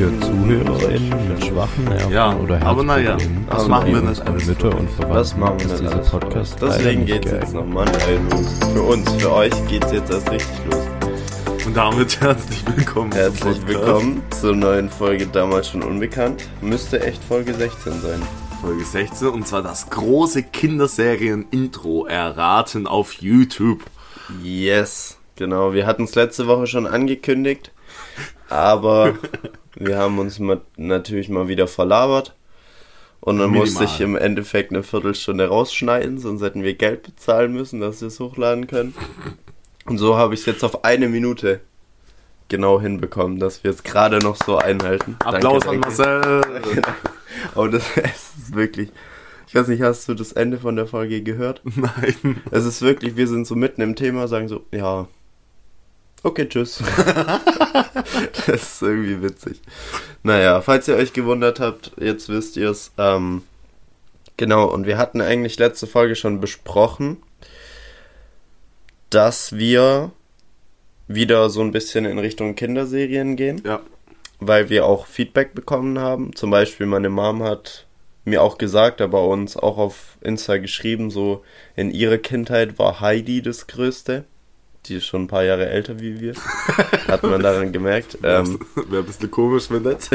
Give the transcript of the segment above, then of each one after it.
für ZuhörerInnen mit schwachen Nerven Ja, oder aber naja, Herzproblemen das sind machen wir unsere alles. Mütter und Verwandten Das machen wir nicht dieser alles. Podcast Deswegen geht's jetzt nochmal neu los. Für uns, für euch geht's jetzt erst richtig los. Und damit herzlich willkommen Herzlich willkommen zur neuen Folge Damals schon unbekannt. Müsste echt Folge 16 sein. Folge 16 und zwar das große Kinderserien-Intro erraten auf YouTube. Yes, genau. Wir hatten es letzte Woche schon angekündigt, aber wir haben uns ma- natürlich mal wieder verlabert. Und dann Minimal. musste ich im Endeffekt eine Viertelstunde rausschneiden, sonst hätten wir Geld bezahlen müssen, dass wir es hochladen können. Und so habe ich es jetzt auf eine Minute genau hinbekommen, dass wir es gerade noch so einhalten. Applaus Danke, an. Marcel. Aber das ist wirklich. Ich weiß nicht, hast du das Ende von der Folge gehört? Nein. Es ist wirklich, wir sind so mitten im Thema, sagen so, ja. Okay, tschüss. das ist irgendwie witzig. Naja, falls ihr euch gewundert habt, jetzt wisst ihr es. Ähm, genau, und wir hatten eigentlich letzte Folge schon besprochen, dass wir wieder so ein bisschen in Richtung Kinderserien gehen Ja, weil wir auch Feedback bekommen haben. Zum Beispiel meine Mom hat mir auch gesagt, aber uns auch auf Insta geschrieben, so in ihrer Kindheit war Heidi das Größte. Die ist schon ein paar Jahre älter wie wir. Hat man daran gemerkt. Ähm, wäre ein bisschen komisch, wenn nicht.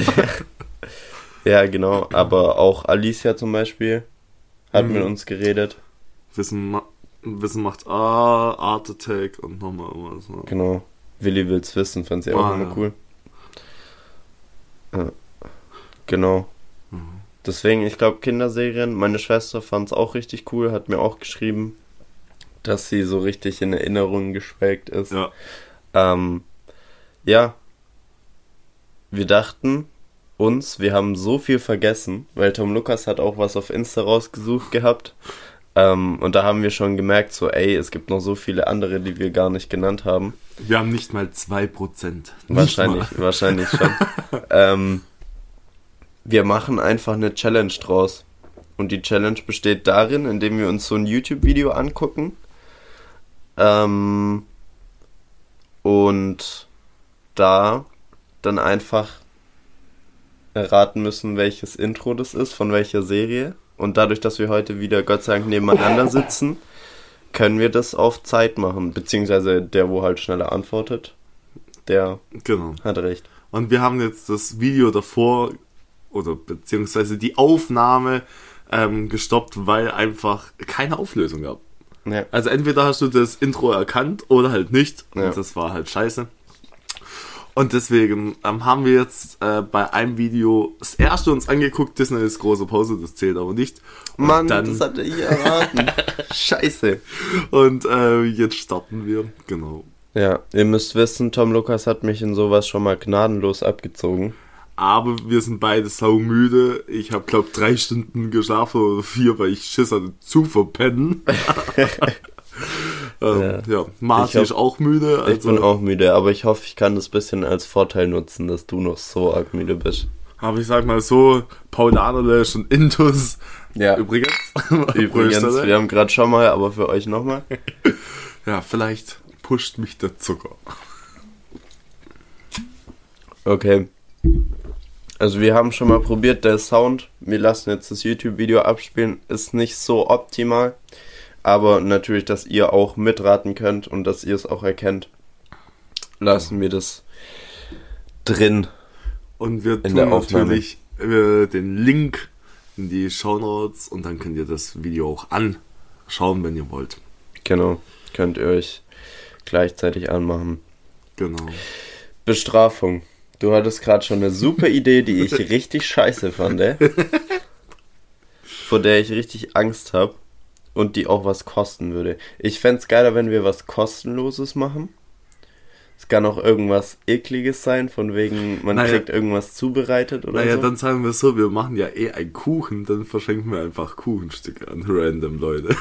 ja, genau. Aber auch Alicia zum Beispiel hat Mhm. mit uns geredet. Wissen, ma Wissen macht ah, Art Attack und nochmal irgendwas. ne? Genau. Willi will's wissen, fand sie auch Ah, immer ja. cool. Ja. Genau. Mhm. Deswegen, ich glaube, Kinderserien, meine Schwester fand's auch richtig cool, hat mir auch geschrieben, dass sie so richtig in Erinnerungen geschwelgt ist. Ja, Ähm, ja. Wir dachten uns, wir haben so viel vergessen, weil Tom Lukas hat auch was auf Insta rausgesucht gehabt. Ähm, und da haben wir schon gemerkt, so, ey, es gibt noch so viele andere, die wir gar nicht genannt haben. wir haben nicht mal 2%. Nicht Wahrscheinlich, Mal. wahrscheinlich schon. ähm, wir machen einfach eine Challenge draus. Und die Challenge besteht darin, indem wir uns so ein YouTube-Video angucken. Ähm, und da dann einfach erraten müssen, welches Intro das ist, von welcher Serie. Und dadurch, dass wir heute wieder Gott sei Dank nebeneinander sitzen, können wir das auf Zeit machen. Beziehungsweise der, wo halt schneller antwortet, der Genau. hat recht. Und wir haben jetzt das Video davor oder beziehungsweise die Aufnahme ähm, gestoppt, weil einfach keine Auflösung gab. Ja. Also entweder hast du das Intro erkannt oder halt nicht. Ja. Und das war halt scheiße. Und deswegen ähm, haben wir jetzt äh, bei einem Video das erste uns angeguckt, Disney ist große Pause, das zählt aber nicht. Und Mann, dann, das hatte ich erraten. Scheiße. Und äh, jetzt starten wir. Genau. Ja, ihr müsst wissen, Tom Lukas hat mich in sowas schon mal gnadenlos abgezogen. Aber wir sind beide saumüde. Ich habe, glaub, drei Stunden geschlafen oder vier, weil ich Schiss hatte zu verpennen. ähm, ja. Martin Ich hab- ist auch müde. Also Ich bin auch müde, aber ich hoffe, ich kann das bisschen als Vorteil nutzen, dass du noch so arg müde bist. Aber ich sag mal so, Paulanerlesch und Intus. Ja. Übrigens. Übrigens, wir haben gerade schon mal, aber für euch nochmal. Ja, vielleicht pusht mich der Zucker. Okay. Also wir haben schon mal probiert, der Sound, wir lassen jetzt das YouTube-Video abspielen, ist nicht so optimal. Aber natürlich, dass ihr auch mitraten könnt und dass ihr es auch erkennt, lassen wir das drin. Und wir tun natürlich äh, den Link in die Shownotes und dann könnt ihr das Video auch anschauen, wenn ihr wollt. Genau, könnt ihr euch gleichzeitig anmachen. Genau. Bestrafung. Du hattest gerade schon eine super Idee, die ich richtig scheiße fand, vor der ich richtig Angst habe und die auch was kosten würde. Ich fänd's geiler, wenn wir was kostenloses machen. Es kann auch irgendwas ekliges sein, von wegen man Naja. kriegt irgendwas zubereitet oder Naja, so. dann sagen wir so, wir machen ja eh einen Kuchen, dann verschenken wir einfach Kuchenstücke an random Leute.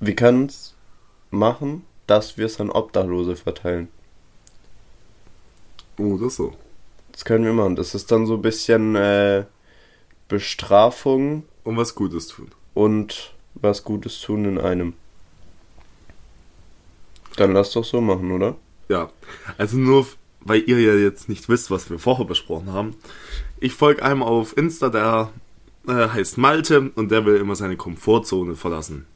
wir können's machen, dass wir es an Obdachlose verteilen. Oder so. Das können wir machen. Das ist dann so ein bisschen äh, Bestrafung Und was Gutes tun. und was Gutes tun in einem. Dann lass doch so machen, oder? Ja, also nur, weil ihr ja jetzt nicht wisst, was wir vorher besprochen haben. Ich folge einem auf Insta, der äh, heißt Malte und der will immer seine Komfortzone verlassen.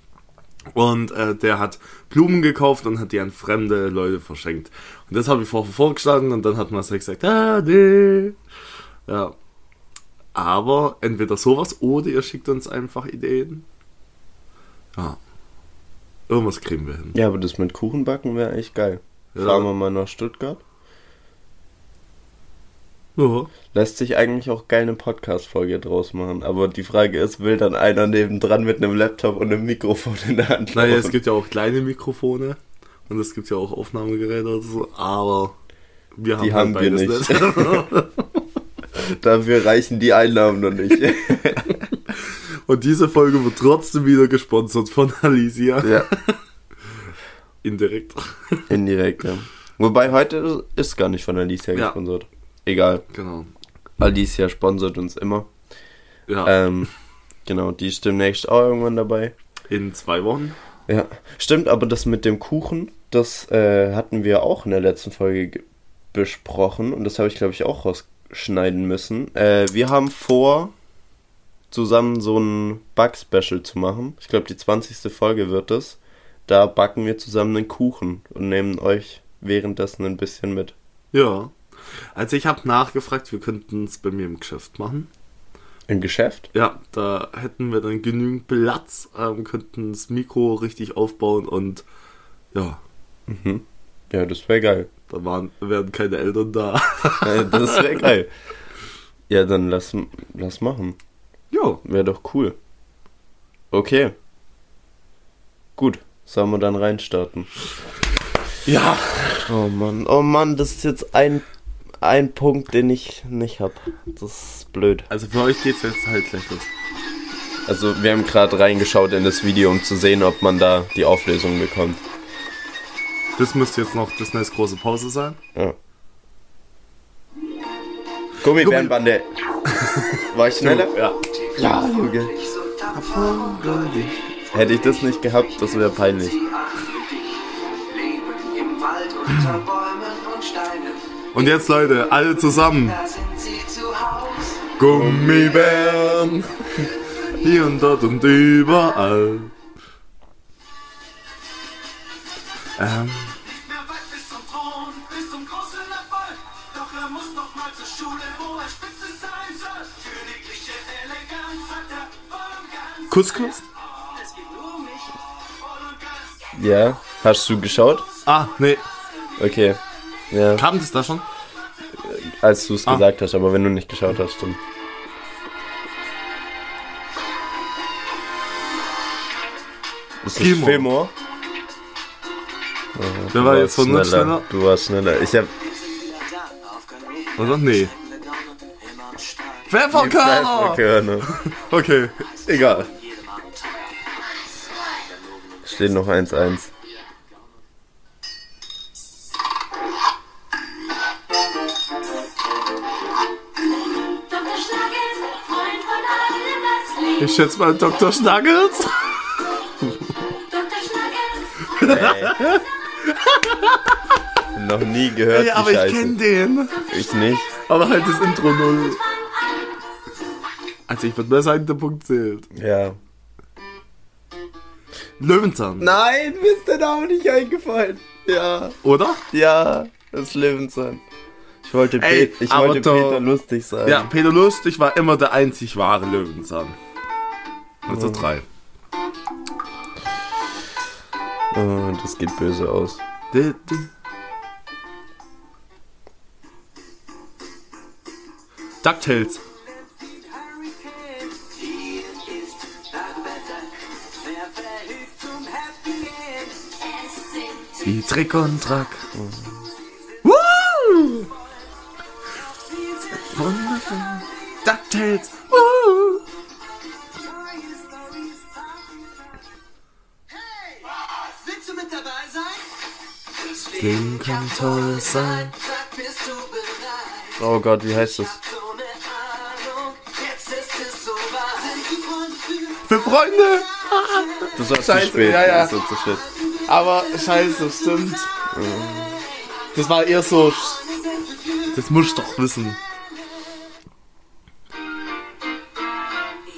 Und äh, der hat Blumen gekauft und hat die an fremde Leute verschenkt. Und das habe ich vorher vorgeschlagen und dann hat Marcel gesagt, ah, nee. Ja. Aber entweder sowas oder ihr schickt uns einfach Ideen. Ja. Irgendwas kriegen wir hin. Ja, aber das mit Kuchenbacken wäre echt geil. Ja. Fahren wir mal nach Stuttgart. Ja. Lässt sich eigentlich auch geil eine Podcast-Folge draus machen. Aber die Frage ist, will dann einer nebendran mit einem Laptop und einem Mikrofon in der Hand Naja, laufen? es gibt ja auch kleine Mikrofone und es gibt ja auch Aufnahmegeräte und so, aber wir haben, Die halt haben wir beides nicht. Dafür reichen die Einnahmen noch nicht. und diese Folge wird trotzdem wieder gesponsert von Alicia. ja, Indirekt. indirekt, ja. Wobei heute ist gar nicht von Alicia Ja. gesponsert. Egal. Genau. Alicia sponsert uns immer. Ja, Ähm, genau, die ist demnächst auch irgendwann dabei. in zwei Wochen. Ja, stimmt, aber das mit dem Kuchen, das äh, hatten wir auch in der letzten Folge ge- besprochen und das habe ich, glaube ich, auch rausschneiden müssen. Äh, wir haben vor, zusammen so ein Back-Special zu machen. Ich glaube, die 20. Folge wird es. Da backen wir zusammen einen Kuchen und nehmen euch währenddessen ein bisschen mit. Ja. Also ich habe nachgefragt, wir könnten es bei mir im Geschäft machen. Im Geschäft? Ja, da hätten wir dann genügend Platz, ähm, könnten das Mikro richtig aufbauen und ja, Mhm. Ja, das wäre geil. da waren, wären keine Eltern da. Das wäre geil. Ja, dann lass, lass machen. ja, Wäre doch cool. Okay. Gut, sollen wir dann reinstarten? ja, Oh Mann, oh Mann, das ist jetzt ein, ein Punkt, den ich nicht hab. Das ist blöd. Also für euch geht's jetzt halt gleich los. Also wir haben gerade reingeschaut in das Video, um zu sehen, ob man da die Auflösung bekommt. Das müsste jetzt noch Disneys große Pause sein. Ja. Gummibärenbande. War ich schneller? Ja. Ja, Junge. Hätte ich das nicht gehabt, das wäre peinlich. Leben im Wald unter Bäumen und Steinen. Und jetzt Leute, alle zusammen. Da sind sie zu Haus. Gummibären. Hier und dort und überall. Ähm. Couscous? Ja, hast du geschaut? Ah, nee. Okay. Ja, Kam das da schon? als du es Ah. gesagt hast, aber wenn du nicht geschaut hast, stimmt. Ist das Fillmore. Fillmore? Wer Du war warst jetzt von uns schneller? Du warst schneller. Ich hab Oder? Nee. Pfefferkörner! Pfefferkörner. Okay, egal. Steht noch 1-1. Ich schätze mal Dr. Schnuggles. Dr. Schnuggles, Noch nie gehört, Ja, aber ich Scheiße. kenne den. Ich nicht. Aber halt das Intro null. Also ich würde mal sagen, der Punkt zählt. Ja. Löwenzahn. Nein, mir ist der Name nicht eingefallen. Ja. Oder? Ja, das ist Löwenzahn. Ich wollte, Ey, Pet ich wollte Peter lustig sein. Ja, Peter Lustig war immer der einzig wahre Löwenzahn. Also drei. Oh, das geht böse aus. DuckTales. Die Trick und Track. Woo! Wundervoll. DuckTales. Woo! Leben kann toll sein. Bist? Oh Gott, wie heißt das? Für Freunde. Das war zu Scheiße, spät. ja, ja. Zu spät. Aber scheiße, stimmt. Das war eher so. Das musst du doch wissen.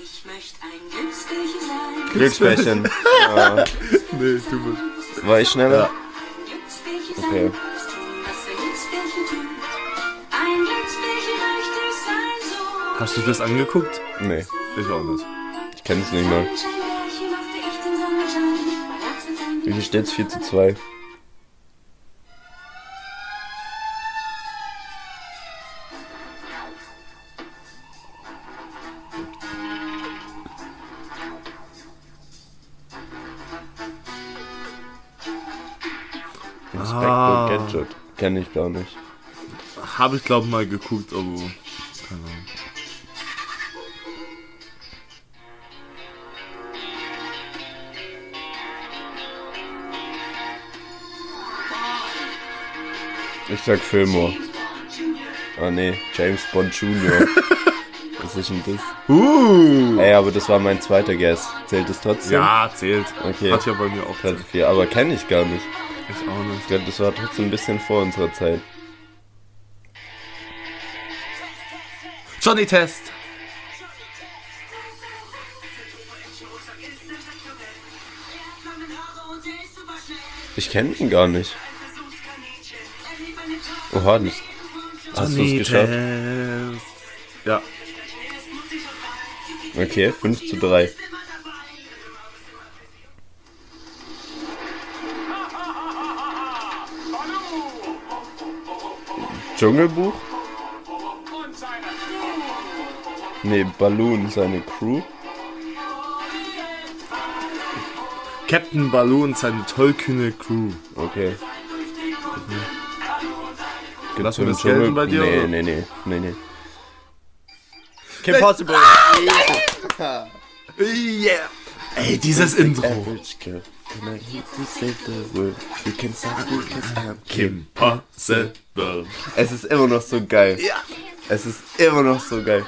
Ich möchte ein Glücksbärchen ja. Nee, du musst. War ich schneller? Sein. Okay. Hast du das angeguckt? Nee, Ich auch nicht. ich kenn's nicht mal. Wie viel steht's? 4 zu 2. Gadget. Kenn ich gar nicht. Habe ich glaube mal geguckt, aber keine Ahnung. Ich sag Fillmore. Ah nee, James Bond Jr. Was ist denn das? Uh! Ey, aber das war mein zweiter Guess. Zählt das trotzdem? Ja, zählt. Okay. Hat ja bei mir auch Platz 4, aber kenne ich gar nicht. Ich auch nicht. Ich glaube, das war trotzdem ein bisschen vor unserer Zeit. Johnny Test. Ich kenne ihn gar nicht. Oha, das, hast du es geschafft? Ja. Okay, 5 zu 3. Dschungelbuch? Nee, Balloon, seine Crew. Captain Balloon, seine tollkühne Crew. Okay. Lass mir Im das gelten bei dir, Nee, oder? nee, nee, nee, nee. Kim Possible. Yeah. Ey, dieses Intro. Average girl. Can I hit to save the world? You can you can have Kim Possible. Es ist immer noch so geil. Ja. Es ist immer noch so geil.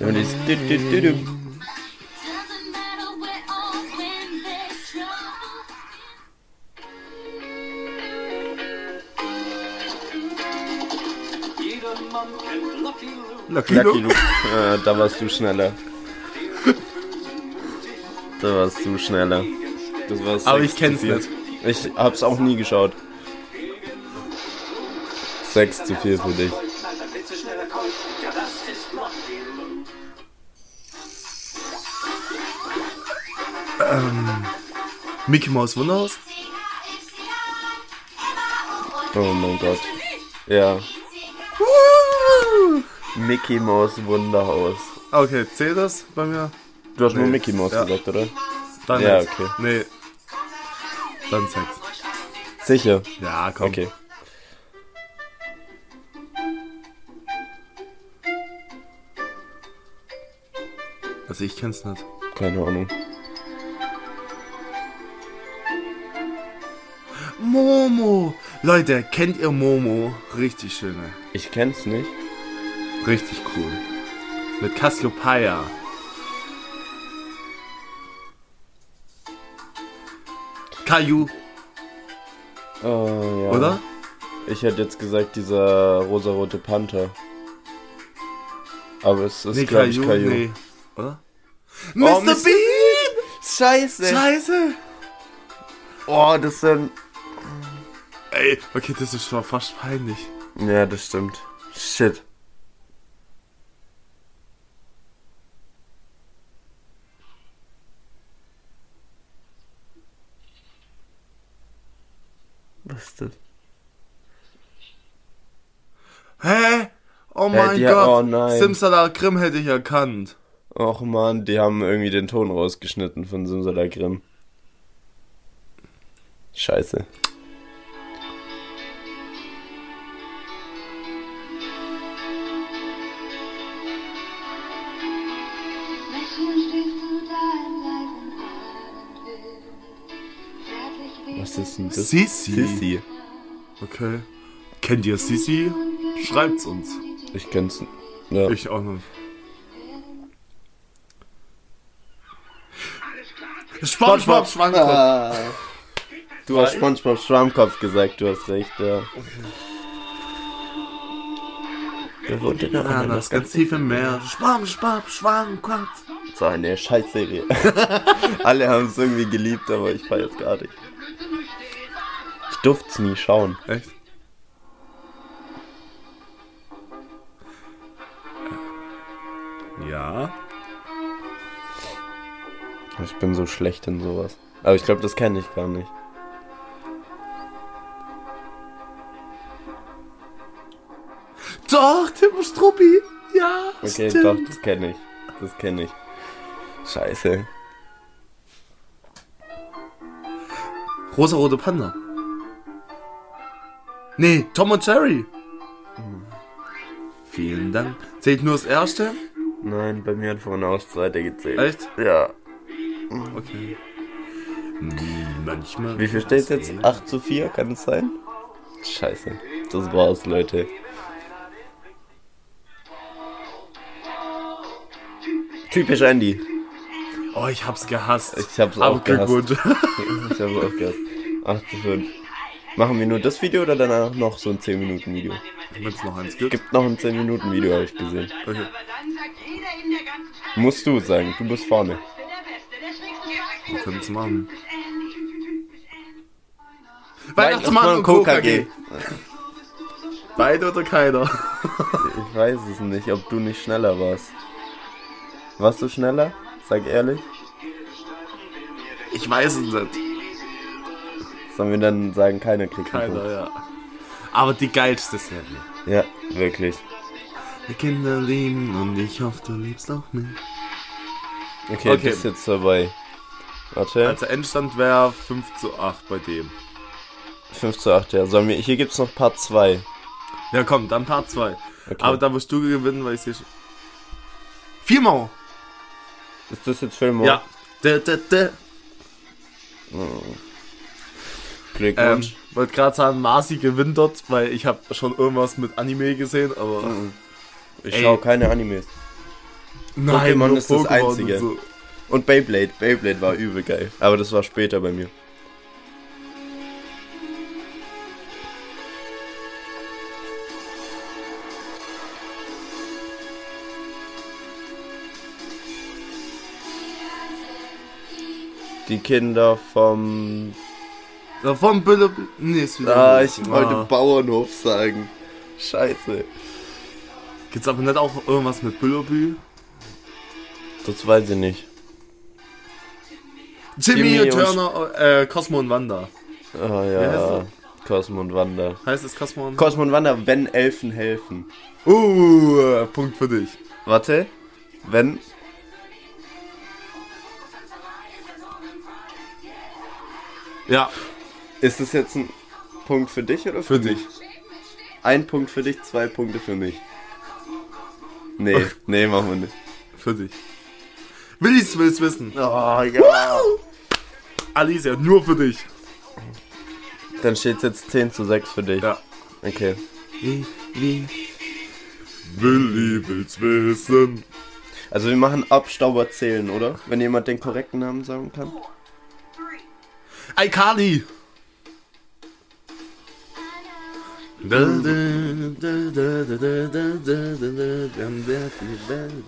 Und. Doesn't matter where or when there's trouble. Lucky, Lucky Luke. Luke. Äh, da warst du schneller. Da warst du schneller. Das war Aber 6 ich kenn's 4. nicht. Ich hab's auch nie geschaut. 6 zu 4 für dich. Mickey Mouse Wunderhaus? Oh mein Gott. Ja. Mickey Mouse Wunderhaus. Okay, zählt das bei mir? Du hast nur Nee. Mickey Mouse Ja. gesagt, oder? Dann Ja, jetzt. okay. Nee. Dann sechs. Sicher. Ja, komm. Okay. Also ich kenn's nicht. Keine Ahnung. Momo. Leute, kennt ihr Momo? Richtig schöne. Ich kenn's nicht. Richtig cool. Mit Cassiopeia. Caillou, Oh, ja. oder? Ich hätte jetzt gesagt, dieser rosarote Panther. Aber es ist, Nee, glaube ich, Caillou, nee. Oder? Oh, Mr. Mr. Bean! Scheiße! Scheiße! Oh, das sind... Ey, okay, das ist schon fast peinlich. Ja, das stimmt. Shit. Das? Hä? Oh Hä, mein die- Gott. oh nein. Simsalakrim hätte ich erkannt. Och man, die haben irgendwie den Ton rausgeschnitten von Simsalakrim. Scheiße. Das? Sissi. Sissi. Okay. Kennt ihr Sissi? Schreibt's uns. Ich kenn's. Ja. Ich auch nicht. Spongebob Schwammkopf. Du hast SpongeBob Schwammkopf gesagt, du hast recht, ja. Der wohnt in der Ja, das ganz tief im Meer. Schwamm, Schwammkopf. So eine Scheißserie. Alle haben es irgendwie geliebt, aber ich feiere es gar nicht. Ich durfte es nie schauen. Echt? Ja. Ich bin so schlecht in sowas. Aber ich glaube, das kenne ich gar nicht. Doch, Tim Struppi. Ja, Okay, stimmt. doch, das kenne ich. Das kenne ich. Scheiße. Rosa-rote Panda. Nee, Tom und Jerry. Vielen Dank. Zählt nur das erste? Nein, bei mir hat vorhin Ausseite gezählt. Echt? Ja. Okay. Manchmal. Wie viel steht jetzt? 8 zu 4, kann es sein? Scheiße. Das war's, Leute. Typisch Andy. Oh, ich hab's gehasst. Ich hab's Aber auch gehasst. Glückwunsch. Ich hab's auch gehasst. 8 zu 5. Machen wir nur das Video oder danach noch so ein 10 Minuten Video? Wenn es noch eins gibt. Gibt noch ein 10 Minuten Video, habe ich gesehen. Okay. Musst du sagen, du bist vorne. Wir können es machen. Weihnachtsmann und KKG. Beide oder keiner? Ich weiß es nicht, ob du nicht schneller warst. Warst du schneller? Sag ehrlich. Ich weiß es nicht. Sollen wir dann sagen, keiner kriegt einen Keiner, Punkt? ja. Aber die geilste Serie. Ja, wirklich. Die Kinder lieben und ich hoffe, du liebst auch mich. Okay, Okay. das ist jetzt dabei. Warte, Also Endstand wäre 5 zu 8 bei dem. 5 zu 8, ja. Sollen wir, hier gibt's noch Part 2. Ja komm, dann Part 2. Okay. Aber da wirst du gewinnen, weil ich sehe schon... Viermal! ist das jetzt Film? Ja. Da, da, da. Ähm, Glückwunsch. wollte gerade sagen, Masi gewinnt dort, weil ich habe schon irgendwas mit Anime gesehen, aber... ich ey. schaue keine Animes. Nein, Pokémon ist das Pokémon Einzige. und so. Und Beyblade. Beyblade war übel geil. Aber das war später bei mir. Die Kinder vom. Vom Bülle... Nee, ist wieder... Ah, ich wollte Ah. Bauernhof sagen. Scheiße. Gibt's aber nicht auch irgendwas mit Büllerbü? Das weiß ich nicht. Jimmy, Jimmy Turner, äh, Cosmo und Wanda. Ah heißt ja. Cosmo und Wanda. Heißt es Cosmo und Cosmo und Wanda, wenn Elfen helfen. Uh, Punkt für dich. Warte. Wenn. Ja, Ist das jetzt ein Punkt für dich oder für für, dich. Ein Punkt für dich, zwei Punkte für mich. Nee, nee, machen wir nicht. Für dich. Willis will's wissen. Oh ja. Alicia, nur für dich. Dann steht jetzt 10 zu 6 für dich. Ja. Okay. Wie, wie? Willi will's wissen. Also wir machen Abstauber zählen, oder? Wenn jemand den korrekten Namen sagen kann. iCarly.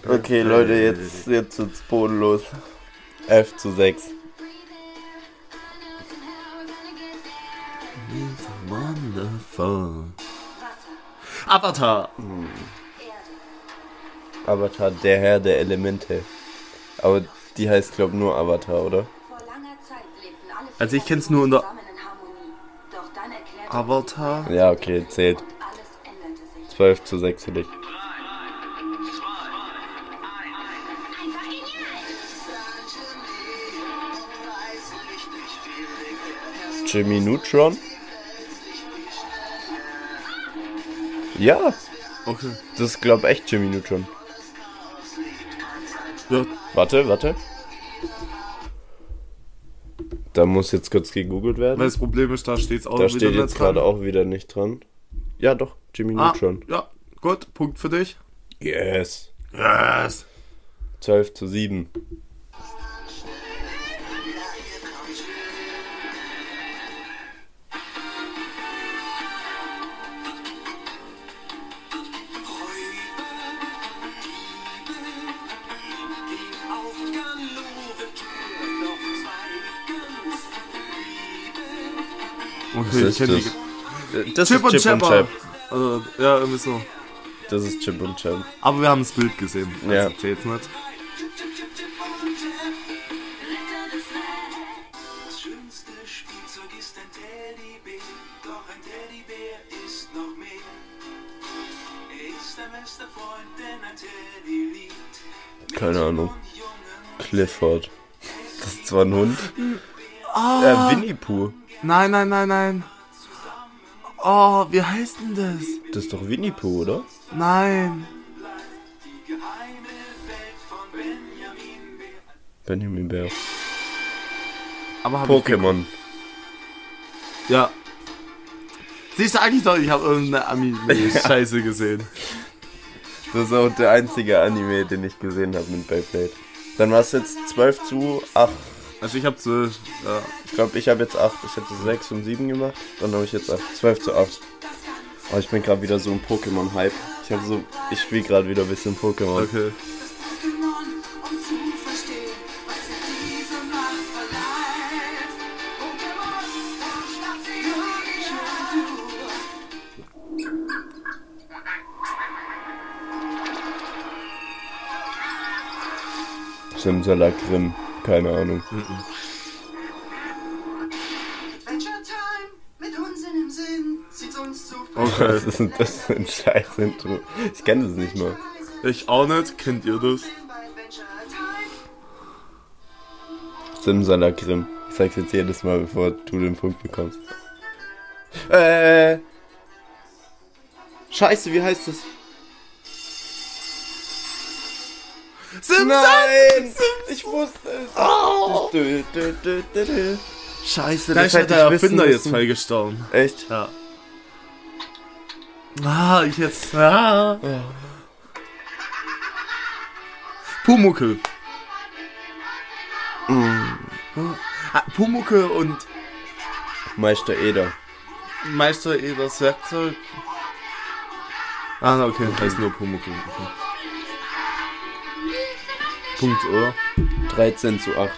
Okay, Leute, jetzt, jetzt wird's bodenlos. 11 zu 6. Wonderful. Avatar. Avatar, der Herr der Elemente. Aber die heißt, glaub nur Avatar, oder? Vor langer Zeit lebten alle Also ich kenn's nur unter Avatar. Ja, okay, zählt. alles änderte sich. 12 zu 6 für dich. Jimmy Neutron? Ja, Okay. das ist glaub echt Jimmy Neutron. Ja, Warte, warte. Da muss jetzt kurz gegoogelt werden. weil das Problem ist, da steht's auch da wieder steht nicht jetzt dran. gerade auch wieder nicht dran. Ja, doch, Jimmy Ah, Neutron. ja, gut, Punkt für dich. Yes. Yes. 12 zu 7. Okay, ich kenn ist die. Das Chip ist und Chip und. Chap. Also, ja, irgendwie so. Das ist Chip und Chap. Aber wir haben das Bild gesehen. Also Ja. zählt's nicht. Das. Keine Ahnung. Clifford. Das ist zwar ein Hund. Äh, Winnie Pooh. Nein, nein, nein, nein. Oh, wie heißt denn das? Das ist doch Winnie Pooh, oder? Nein. Benjamin Bär. Aber hab ich Pokémon. Ja. Siehst du eigentlich doch, ich habe irgendeine Ami-Scheiße gesehen. Das ist auch der einzige Anime, den ich gesehen habe mit Beyblade. Dann war es jetzt 12 zu 8. Also ich habe zwölf. Ja. Ich glaube, ich habe jetzt 8. Ich hätte 6 und 7 gemacht. Dann habe ich jetzt 8. 12 zu 8. Oh, ich bin gerade wieder so ein Pokémon-Hype. Ich habe so, ich spiele gerade wieder ein bisschen Pokémon. Okay. Zu. Simsalakrim. Keine Ahnung. Zu Okay. Was ist denn das für ein Scheiß-Intro? Ich kenne das nicht mal. Ich auch nicht. Kennt ihr das? Simsalakrim. Ich sag's jetzt jedes Mal, bevor du den Punkt bekommst. Äh. Scheiße, wie heißt das? Simpsons! Nein! Ich wusste es. Oh. Dö, dö, dö, dö, dö. Scheiße, Da das ist ja hätte der Erfinder jetzt voll gestorben. Echt? Ja. Ah, ich jetzt. Ah. Pumuckel. Ah, Pumuckel und Meister Eder. Meister Eders Werkzeug. Ah, okay, heißt nur Pumuckel. Okay. Punkt, oder? 13 zu 8.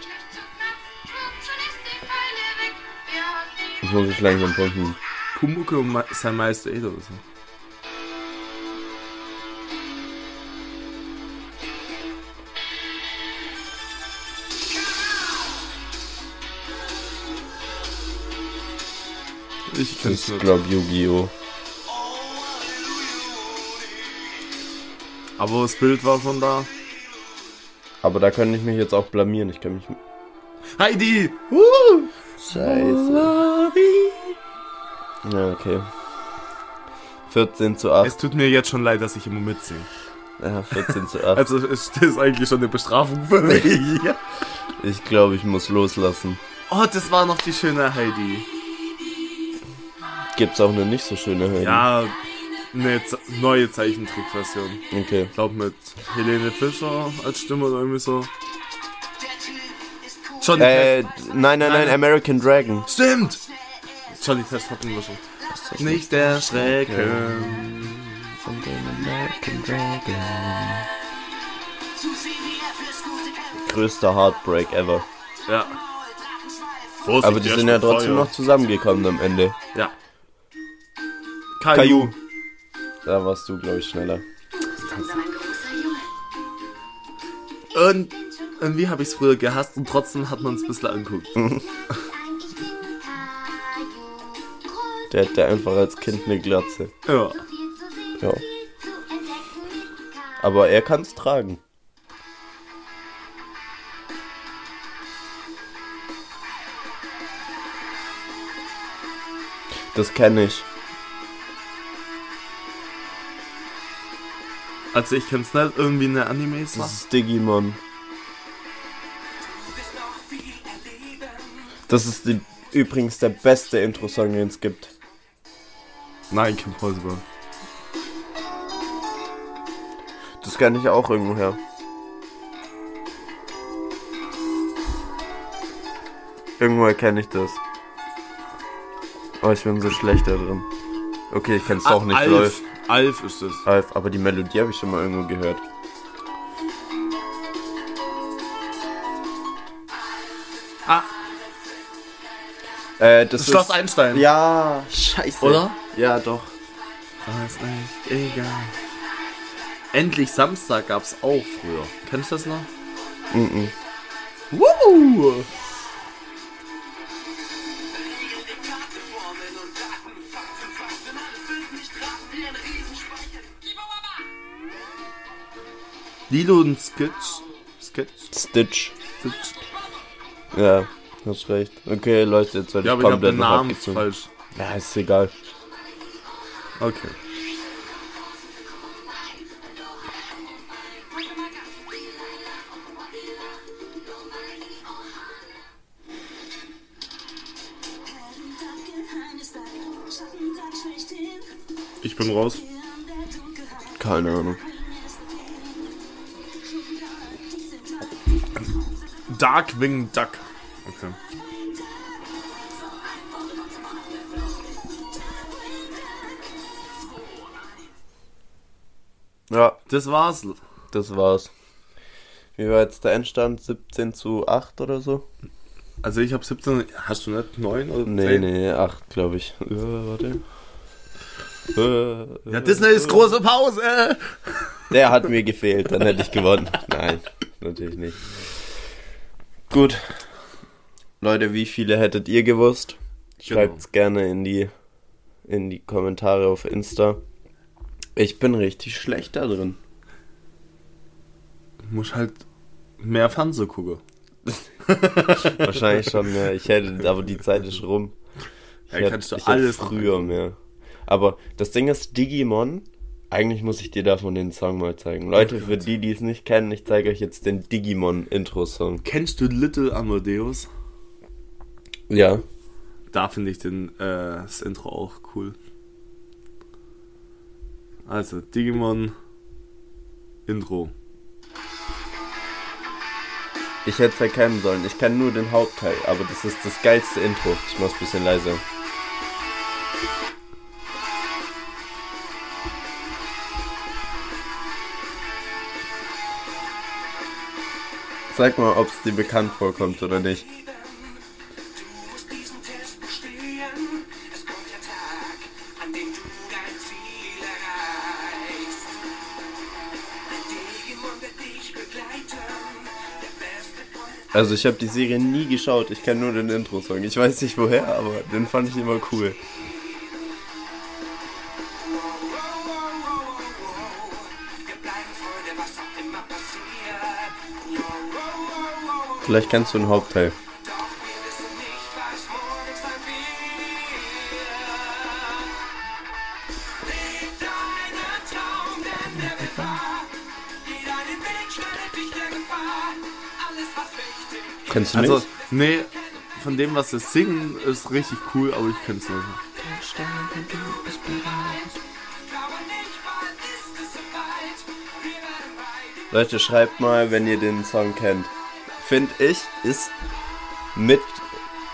Ich muss mich langsam punkten. Pumuckel und sein Meister Eder oder so. Ich kenn's Ich nicht. glaube Yu-Gi-Oh! Aber das Bild war schon da. Aber da könnte ich mich jetzt auch blamieren. Ich kann mich. Heidi! Scheiße. Ja, okay. 14 zu 8. Es tut mir jetzt schon leid, dass ich immer mitsinge. Ja, 14 zu 8. Also es ist eigentlich schon eine Bestrafung für mich. Ich glaube, ich muss loslassen. Oh, das war noch die schöne Heidi. Gibt's auch eine nicht so schöne Heidi? Ja, eine Z neue Zeichentrickversion. Okay. Ich glaube mit Helene Fischer als Stimme oder irgendwie so. Johnny Äh, Test. nein, nein, nein, Nein. American Dragon. Stimmt! Johnny Test hatten wir schon. Nicht der Schrecken. Von dem American Dragon. Größter Heartbreak ever. Ja. Aber die sind ja trotzdem noch zusammengekommen am Ende. Ja. Caillou. Da warst du, glaube ich, schneller. Und irgendwie habe ich es früher gehasst und trotzdem hat man es ein bisschen anguckt. Der hatte einfach als Kind eine Glatze. Ja. Ja. Aber er kann es tragen. Das kenne ich. Also ich kenn's nicht, irgendwie eine Das Anime-Sache. ist Digimon. Das ist die, übrigens der beste Intro-Song, den es gibt. Nein, Kim Possible. Das kenne ich auch irgendwo her. Irgendwoher kenne ich das. Aber ich bin so schlecht da drin. Okay, ich kenn's doch nicht, Alf. läuft. Alf ist es. Alf, aber die Melodie habe ich schon mal irgendwo gehört. Ah, Äh, das Schloss ist, Einstein. Ja, scheiße. Oder? Ja, doch. Das ist eigentlich egal. Endlich Samstag gab's auch früher. Kennst du das noch? Mhm. Woo! Lilo und Skitch. Sketch? Stitch. Stitch. Ja, hast recht. Okay, Leute, jetzt werde Ja, ich aber ich habe komplett den Namen falsch. Ja, ist egal. Okay. Ich bin raus. Keine Ahnung. Darkwing Duck. Okay. Ja, Das war's. das war's. Wie war jetzt der Endstand? 17 zu 8 oder so? Also ich habe 17. Hast du nicht 9 oder 10? Nee, nee, 8, glaube ich. Äh, warte. Äh, Ja, Disney ist große Pause. Der hat mir gefehlt, dann hätte ich gewonnen. Nein, natürlich nicht. Gut. Leute, wie viele hättet ihr gewusst? Schreibt's gerne in die, in die Kommentare auf Insta. Ich bin richtig schlecht da drin. Muss halt mehr Fernsehen gucken. Wahrscheinlich schon mehr. Ich hätte, aber die Zeit ist rum. Ich Ja, hätte, kannst du ich alles früher mehr. Aber das Ding ist, Digimon, eigentlich muss ich dir davon den Song mal zeigen. Leute, für die, die es nicht kennen, ich zeige euch jetzt den Digimon-Intro-Song. Kennst du Little Amadeus? Ja. Da finde ich den, äh, das Intro auch cool. Also, Digimon Intro. Ich hätte es erkennen sollen. Ich kann nur den Hauptteil, aber das ist das geilste Intro. Ich mach's ein bisschen leiser. Sag mal, ob es dir bekannt vorkommt oder nicht. Also ich habe die Serie nie geschaut. Ich kenne nur den Intro-Song. Ich weiß nicht woher, aber den fand ich immer cool. Gefahr. Alles, was wichtig ist. Kennst du Also, nicht? nee, von dem, was sie singen, ist richtig cool, aber ich kenn's nicht. Leute, schreibt mal, wenn ihr den Song kennt. Find ich, ist mit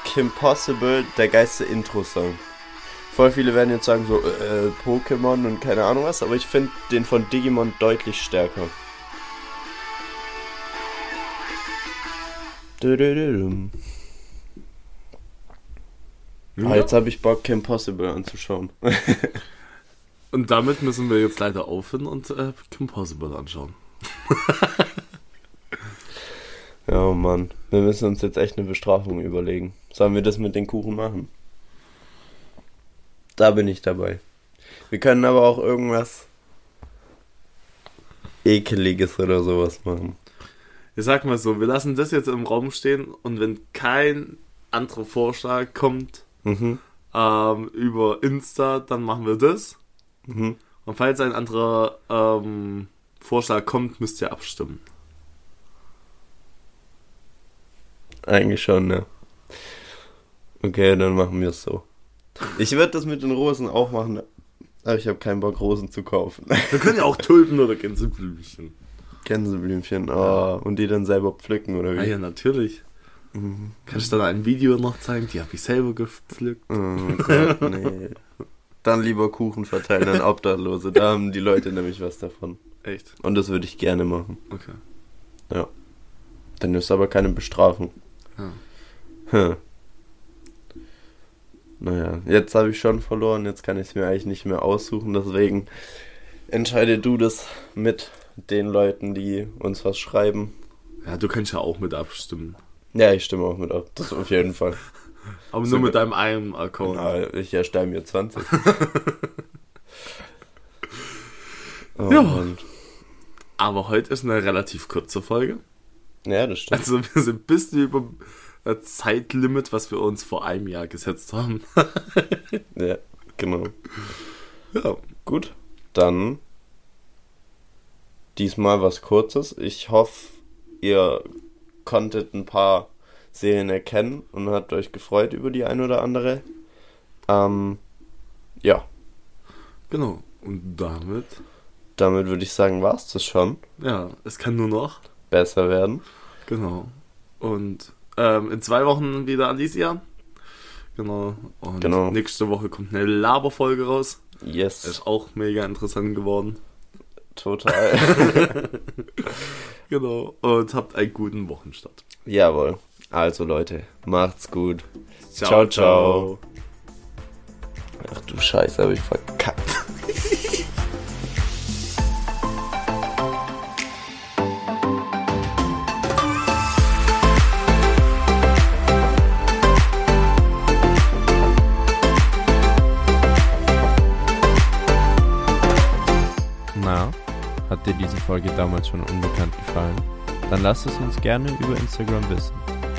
Kim Possible der geilste Intro-Song. Voll viele werden jetzt sagen so, äh, Pokémon und keine Ahnung was, aber ich finde den von Digimon deutlich stärker. Dü-dü-dü-dum. Ah, jetzt habe ich Bock, Kim Possible anzuschauen. Und damit müssen wir jetzt leider aufhören und äh, Kim Possible anschauen. Ja, oh Mann. Wir müssen uns jetzt echt eine Bestrafung überlegen. Sollen wir das mit den Kuchen machen? Da bin ich dabei. Wir können aber auch irgendwas ekeliges oder sowas machen. Ich sag mal so, wir lassen das jetzt im Raum stehen und wenn kein anderer Vorschlag kommt Mhm. ähm, über Insta, dann machen wir das. Mhm. Und falls ein anderer ähm, Vorschlag kommt, müsst ihr abstimmen. Eigentlich schon, ne? Okay, dann machen wir es so. Ich würde das mit den Rosen auch machen, aber ich habe keinen Bock, Rosen zu kaufen. Wir können ja auch Tulpen oder Gänseblümchen. Gänseblümchen, oh, und die dann selber pflücken, oder Ah wie? ja, natürlich. Kann ich dann ein Video noch zeigen? Die habe ich selber gepflückt. Oh Gott, nee. Dann lieber Kuchen verteilen an Obdachlose. Da haben die Leute nämlich was davon. Echt? Und das würde ich gerne machen. Okay. Ja. Dann ist aber keine Bestrafung. Ja. Hm. Naja, jetzt habe ich schon verloren, jetzt kann ich es mir eigentlich nicht mehr aussuchen, deswegen entscheide du das mit den Leuten, die uns was schreiben. Ja, du kannst ja auch mit abstimmen. Ja, ich stimme auch mit ab, das auf jeden Fall. Aber nur mit mit- deinem einen Account. Na, ich erstelle mir 20. oh, Ja. Mann. Aber heute ist eine relativ kurze Folge. Ja, das stimmt. Also wir sind ein bisschen über das Zeitlimit, was wir uns vor einem Jahr gesetzt haben. Ja, genau. ja. Gut, dann diesmal was Kurzes. Ich hoffe, ihr konntet ein paar Serien erkennen und habt euch gefreut über die ein oder andere. Ähm, ja, Genau. Und damit, damit würde ich sagen, war's das schon. ja, es kann nur noch. Besser werden. Genau. Und ähm, in zwei Wochen wieder Alicia. Genau. Und Genau. nächste Woche kommt eine Laberfolge raus. Yes, Ist auch mega interessant geworden. total. Genau. Und habt einen guten Wochenstart. Jawohl. Also Leute, macht's gut. Ciao, ciao. Ach du Scheiße, hab ich verkackt. Folge damals schon unbekannt gefallen? Dann lass es uns gerne über Instagram wissen.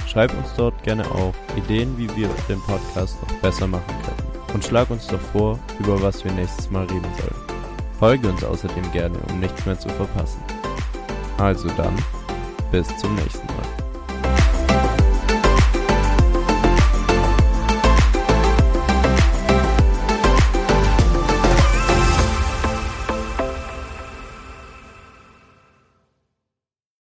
Schreib uns dort gerne auch Ideen, wie wir den Podcast noch besser machen können. Und schlag uns doch vor, über was wir nächstes Mal reden sollen. Folge uns außerdem gerne, um nichts mehr zu verpassen. Also dann, bis zum nächsten Mal.